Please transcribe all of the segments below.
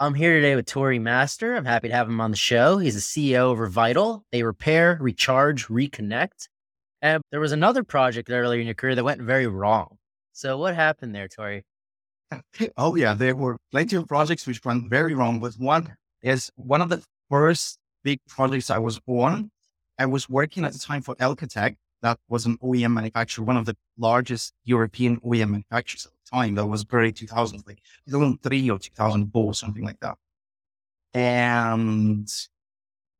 I'm here today with Tori Master. I'm happy to have him on the show. He's the CEO of REVital. They repair, recharge, reconnect. And there was another project earlier in your career that went very wrong. So what happened there, Tori? Oh yeah, there were plenty of projects which went very wrong. But one is one of the first big projects I was on. I was working at the time for Elkatech. That was an OEM manufacturer, one of the largest European OEM manufacturers time. That was early 2000s, like 2003 or 2004, something like that. And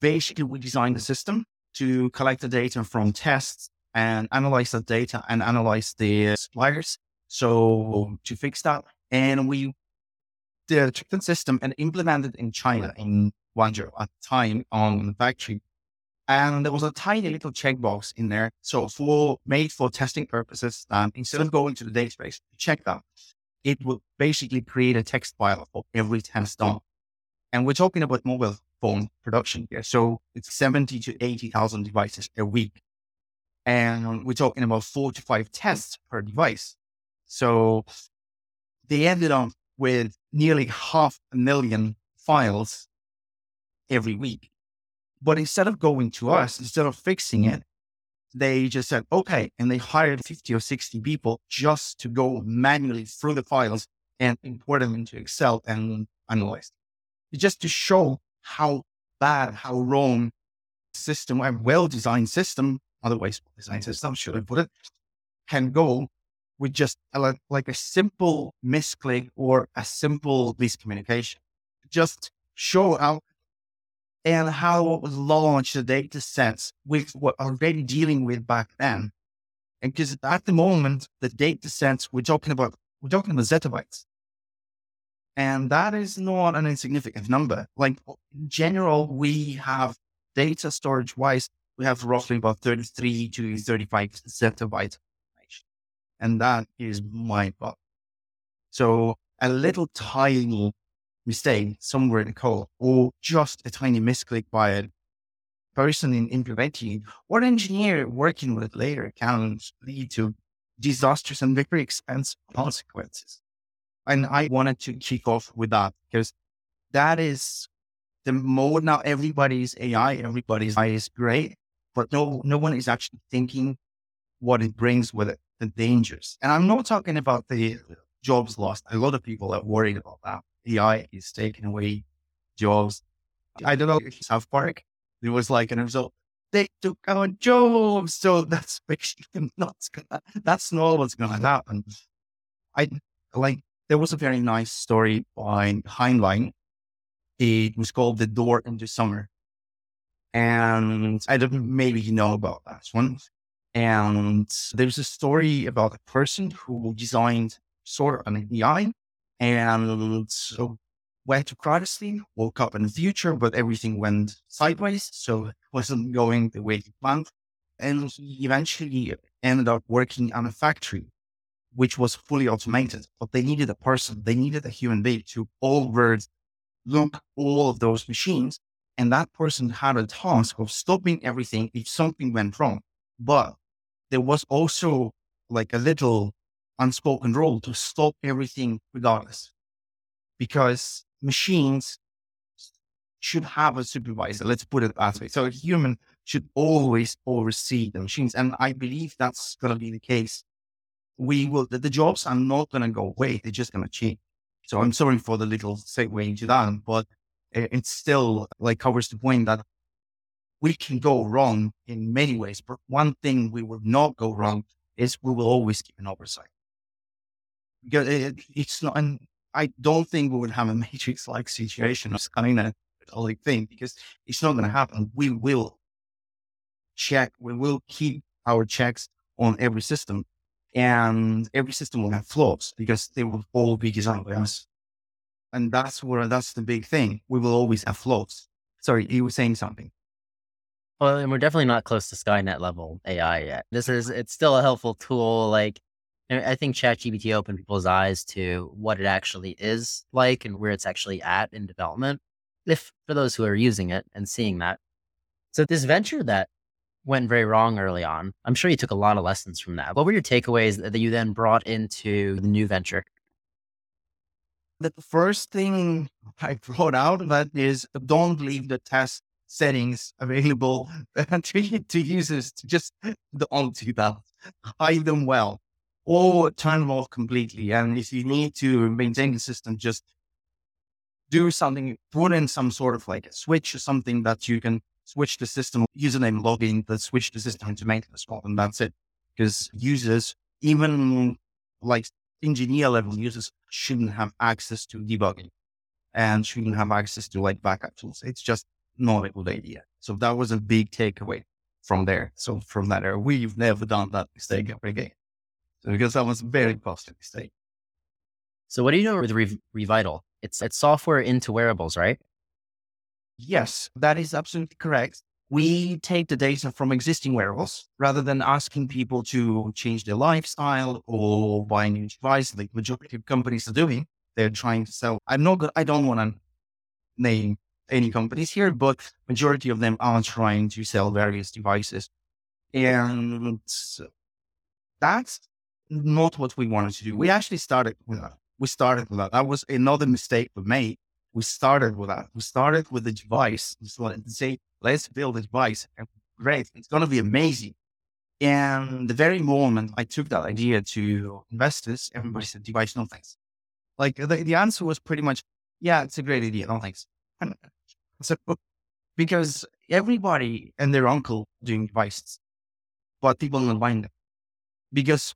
basically, we designed a system to collect the data from tests and analyze the data and analyze the suppliers. So to fix that, and we did the system and implemented in China in Guangzhou at the time on the factory. And there was a tiny little checkbox in there. So for made for testing purposes, um, instead of going to the database to check that, it would basically create a text file for every test done. And we're talking about mobile phone production here. So it's 70 to 80,000 devices a week. And we're talking about four to five tests per device. So they ended up with nearly half a million files every week. But instead of going to us, instead of fixing it, they just said, okay. And they hired 50 or 60 people just to go manually through the files and import them into Excel and analyze. Just to show how bad, how wrong system, a well designed system, otherwise designed system, should I put it, can go with just a, like a simple misclick or a simple miscommunication. Just show how and how it was launched the data sets with what already dealing with back then. And because at the moment, the data sets we're talking about, we're talking about zettabytes. And that is not an insignificant number. Like in general, we have data storage wise, we have roughly about 33 to 35 zettabytes. And that is mind boggling. So a little tiny mistake somewhere in the code or just a tiny misclick by a person in implementing or engineer working with it later can lead to disastrous and very expensive consequences. And I wanted to kick off with that because that is the mode now. Everybody's AI, everybody's AI is great, but no, no one is actually thinking what it brings with it, the dangers. And I'm not talking about the jobs lost. A lot of people are worried about that. AI is taking away jobs. I don't know South Park. There was like an result. They took our jobs. So that's basically not gonna, that's not what's gonna happen. I like there was a very nice story by Heinlein. It was called The Door into Summer. And I don't maybe you know about that one. And there's a story about a person who designed sort of an AI and so went to Protestant, woke up in the future, but everything went sideways. So it wasn't going the way he planned. And he eventually ended up working on a factory, which was fully automated, but they needed a person. They needed a human being to over look all of those machines. And that person had a task of stopping everything if something went wrong. But there was also like a little unspoken rule to stop everything regardless. Because machines should have a supervisor. Let's put it that way. So a human should always oversee the machines. And I believe that's going to be the case. We will, the, the jobs are not going to go away. They're just going to change. So I'm sorry for the little segue into that, but eh, it, still like covers the point that we can go wrong in many ways. But one thing we will not go wrong is we will always keep an oversight because it, it's not, and I don't think we would have a matrix like situation of of like thing because it's not going to happen. We will check, we will keep our checks on every system and every system will have flaws because they will all be designed by us. And that's where, that's the big thing. We will always have flaws. Sorry, you were saying something. Well, and we're definitely not close to Skynet level AI yet. This is, it's still a helpful tool. Like I think ChatGPT opened people's eyes to what it actually is like and where it's actually at in development. If for those who are using it and seeing that. So this venture that went very wrong early on, I'm sure you took a lot of lessons from that. What were your takeaways that you then brought into the new venture? The first thing I brought out of that is don't leave the test settings available to, to users to just don't do that. Hide them well or turn them off completely. And if you need to maintain the system, just do something, put in some sort of like a switch or something that you can switch the system username login that switch the system to maintenance mode. And that's it. Because users, even like engineer level users shouldn't have access to debugging and shouldn't have access to like backup tools. It's just not a good idea. So that was a big takeaway from there. So from that era, we've never done that mistake ever again. So because that was very costly mistake. So what do you know with Re- REVital? It's it's software into wearables, right? Yes, that is absolutely correct. We take the data from existing wearables rather than asking people to change their lifestyle or buy a new device like majority of companies are doing. They're trying to sell. I'm not I don't want to name any companies here, but majority of them are trying to sell various devices. And that's not what we wanted to do. We actually started with that. We started with that. That was another mistake we made. We started with that. We started with the device. Started say, let's build a device. And great. It's going to be amazing. And the very moment I took that idea to investors, everybody said, device, no thanks. Like the, the answer was pretty much, yeah, it's a great idea. No thanks. So, because everybody and their uncle doing devices, but people don't mind them. Because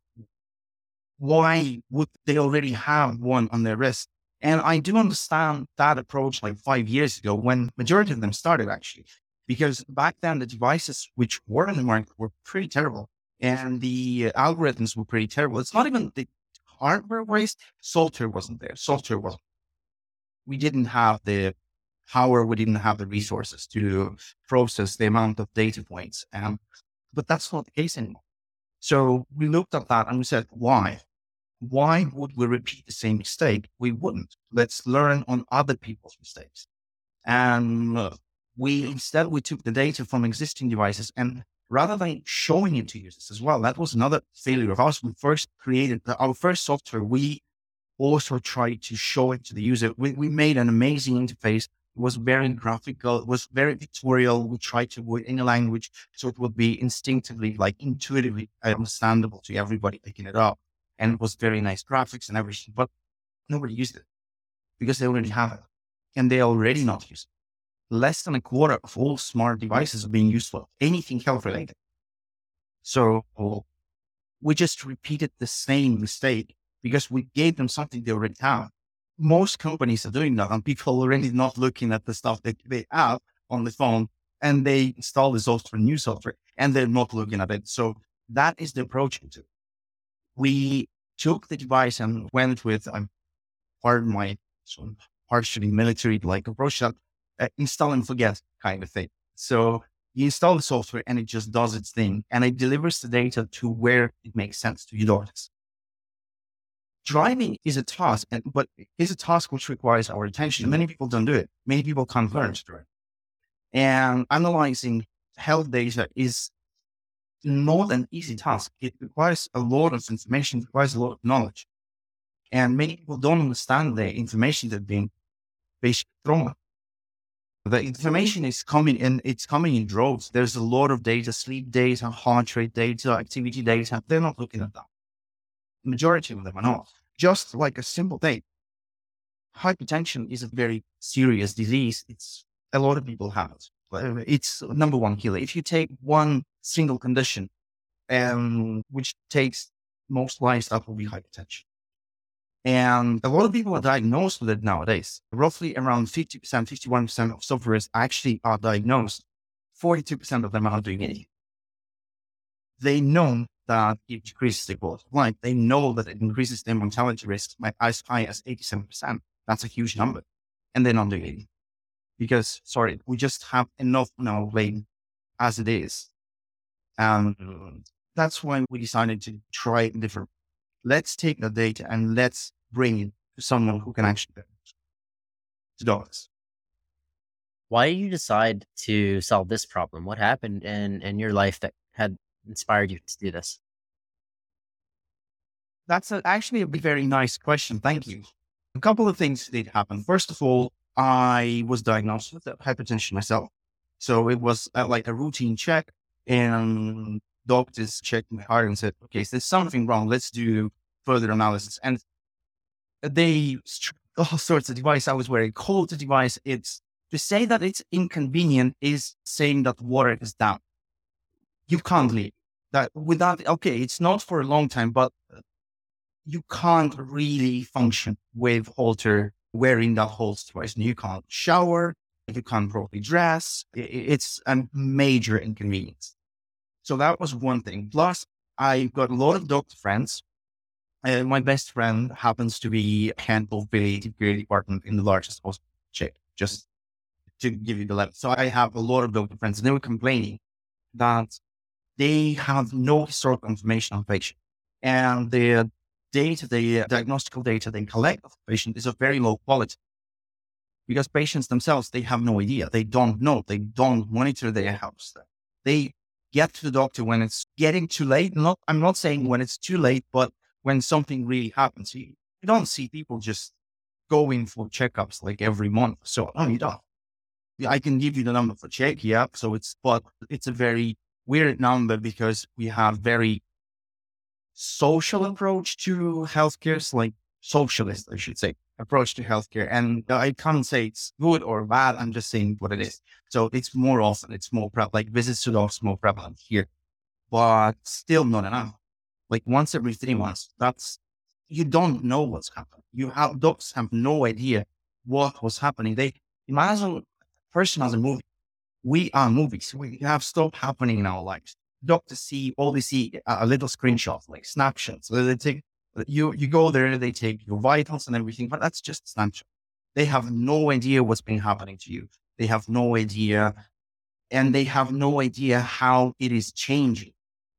why would they already have one on their wrist? And I do understand that approach like five years ago when majority of them started actually, because back then the devices which were in the market were pretty terrible and the algorithms were pretty terrible. It's not even the hardware waste, software wasn't there. Software wasn't. We didn't have the power, we didn't have the resources to process the amount of data points. Um, but that's not the case anymore. So we looked at that and we said, why? Why would we repeat the same mistake? We wouldn't. Let's learn on other people's mistakes. And we instead we took the data from existing devices and rather than showing it to users as well, that was another failure of ours. We first created the, our first software. We also tried to show it to the user. We, we made an amazing interface was very graphical. Was very pictorial. We tried to avoid any language so it would be instinctively, like intuitively understandable to everybody picking it up. And it was very nice graphics and everything, but nobody used it because they already have it and they already not use it. Less than a quarter of all smart devices are being used for anything health related. So we just repeated the same mistake because we gave them something they already have most companies are doing that and people are already not looking at the stuff that they have on the phone and they install the software, new software, and they're not looking at it. So that is the approach to it. We took the device and went with, I'm um, pardon my sort of partially military like approach that uh, install and forget kind of thing. So you install the software and it just does its thing and it delivers the data to where it makes sense to your daughters driving is a task, and, but it's a task which requires our attention. Many people don't do it. Many people can't learn to drive. And analyzing health data is not an easy task. It requires a lot of information, it requires a lot of knowledge. And many people don't understand the information that's being basically thrown. The information is coming in, it's coming in droves. There's a lot of data, sleep data, heart rate data, activity data. They're not looking at that majority of them are not. Just like a simple thing. Hypertension is a very serious disease. It's a lot of people have it. It's number one killer. If you take one single condition, um, which takes most lives, that will be hypertension. And a lot of people are diagnosed with it nowadays. Roughly around 50%, 51% of sufferers actually are diagnosed. 42% of them are not doing it. They know that it decreases the quality of life. They know that it increases their mortality risk by as high as 87%. That's a huge number. And they're not doing it. Because, sorry, we just have enough now weight as it is. And that's why we decided to try different. Let's take the data and let's bring it to someone who can actually do to dollars. Why did you decide to solve this problem? What happened in, in your life that had inspired you to do this? That's a, actually a very nice question. Thank you. A couple of things did happen. First of all, I was diagnosed with hypertension myself. So it was uh, like a routine check and doctors checked my heart and said, okay, so there's something wrong. Let's do further analysis. And they all sorts of device. I was wearing Holter device. It's to say that it's inconvenient is saying that water is down. You can't leave that without, okay, it's not for a long time, but you can't really function with Holter wearing that Holter device. You can't shower. You can't properly dress. It's a major inconvenience. So that was one thing. Plus, I got a lot of doctor friends. Uh, my best friend happens to be head of the department in the largest hospital, Czech just to give you the level. So I have a lot of doctor friends, and they were complaining that they have no historical information on patient, and the data, the diagnostical data they collect of the patient is of very low quality because patients themselves they have no idea, they don't know, they don't monitor their health. They get to the doctor when it's getting too late. Not, I'm not saying when it's too late, but when something really happens, you, you don't see people just going for checkups like every month. So, no, you don't. I can give you the number for Czech. Yeah. So it's, but it's a very weird number because we have very social approach to healthcare. It's like socialist, I should say, approach to healthcare. And I can't say it's good or bad. I'm just saying what it is. So it's more often, it's more prevalent, like visits to dogs more prevalent here, but still not enough. Like once every three months, that's, you don't know what's happening. You have, dogs have no idea what was happening. They imagine person as a movie. We are movies. We have stuff happening in our lives. Doctors see, all they see a little screenshot, like snapshots. So they take you you go there, they take your vitals and everything, but that's just snapshot. They have no idea what's been happening to you. They have no idea, and they have no idea how it is changing.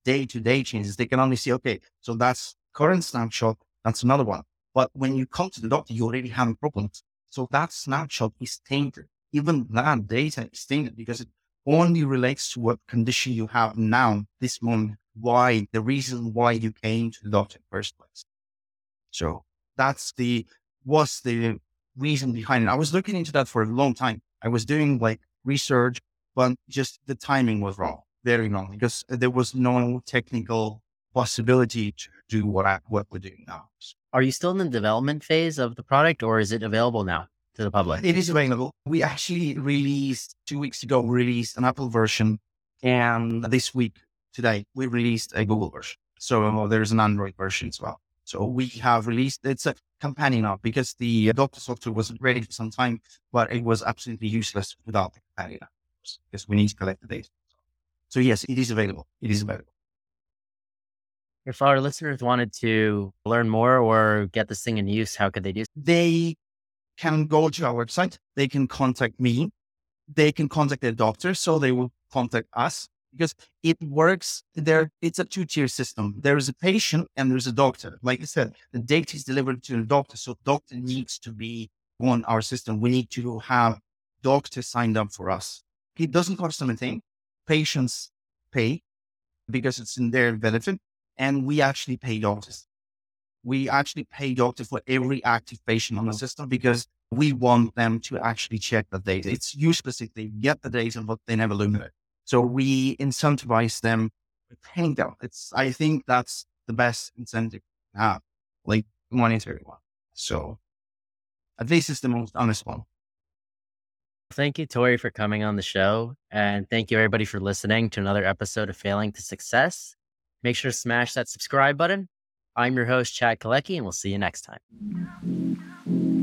Day to day changes. They can only see, okay, so that's current snapshot. That's another one. But when you come to the doctor, you already have problems. So that snapshot is tainted. Even that data is tainted because it only relates to what condition you have now, this moment, why the reason why you came to the doctor in the first place. So that's the was the reason behind it. I was looking into that for a long time. I was doing like research, but just the timing was wrong, very wrong, because there was no technical possibility to do what I what we're doing now. Are you still in the development phase of the product, or is it available now to the public? It is available. We actually released two weeks ago. we Released an Apple version, and this week today, we released a Google version. So there's an Android version as well. So we have released, it's a companion app because the doctor software was ready for some time, but it was absolutely useless without the companion app because we need to collect the data. So yes, it is available. It is available. If our listeners wanted to learn more or get this thing in use, how could they do? They can go to our website. They can contact me. They can contact their doctor. So they will contact us because it works there. It's a two tier system. There is a patient and there's a doctor. Like I said, the data is delivered to the doctor. So doctor needs to be on our system. We need to have doctor signed up for us. It doesn't cost them anything. Patients pay because it's in their benefit. And we actually pay doctors. We actually pay doctor for every active patient on the mm-hmm. system because we want them to actually check the data. It's useless if they get the data, but they never look at it. So we incentivize them with paying them. It's, I think that's the best incentive to have, like monetary one. So at least it's the most honest one. Thank you, Tori, for coming on the show. And thank you, everybody, for listening to another episode of Failing to Success. Make sure to smash that subscribe button. I'm your host, Chad Kalecki, and we'll see you next time.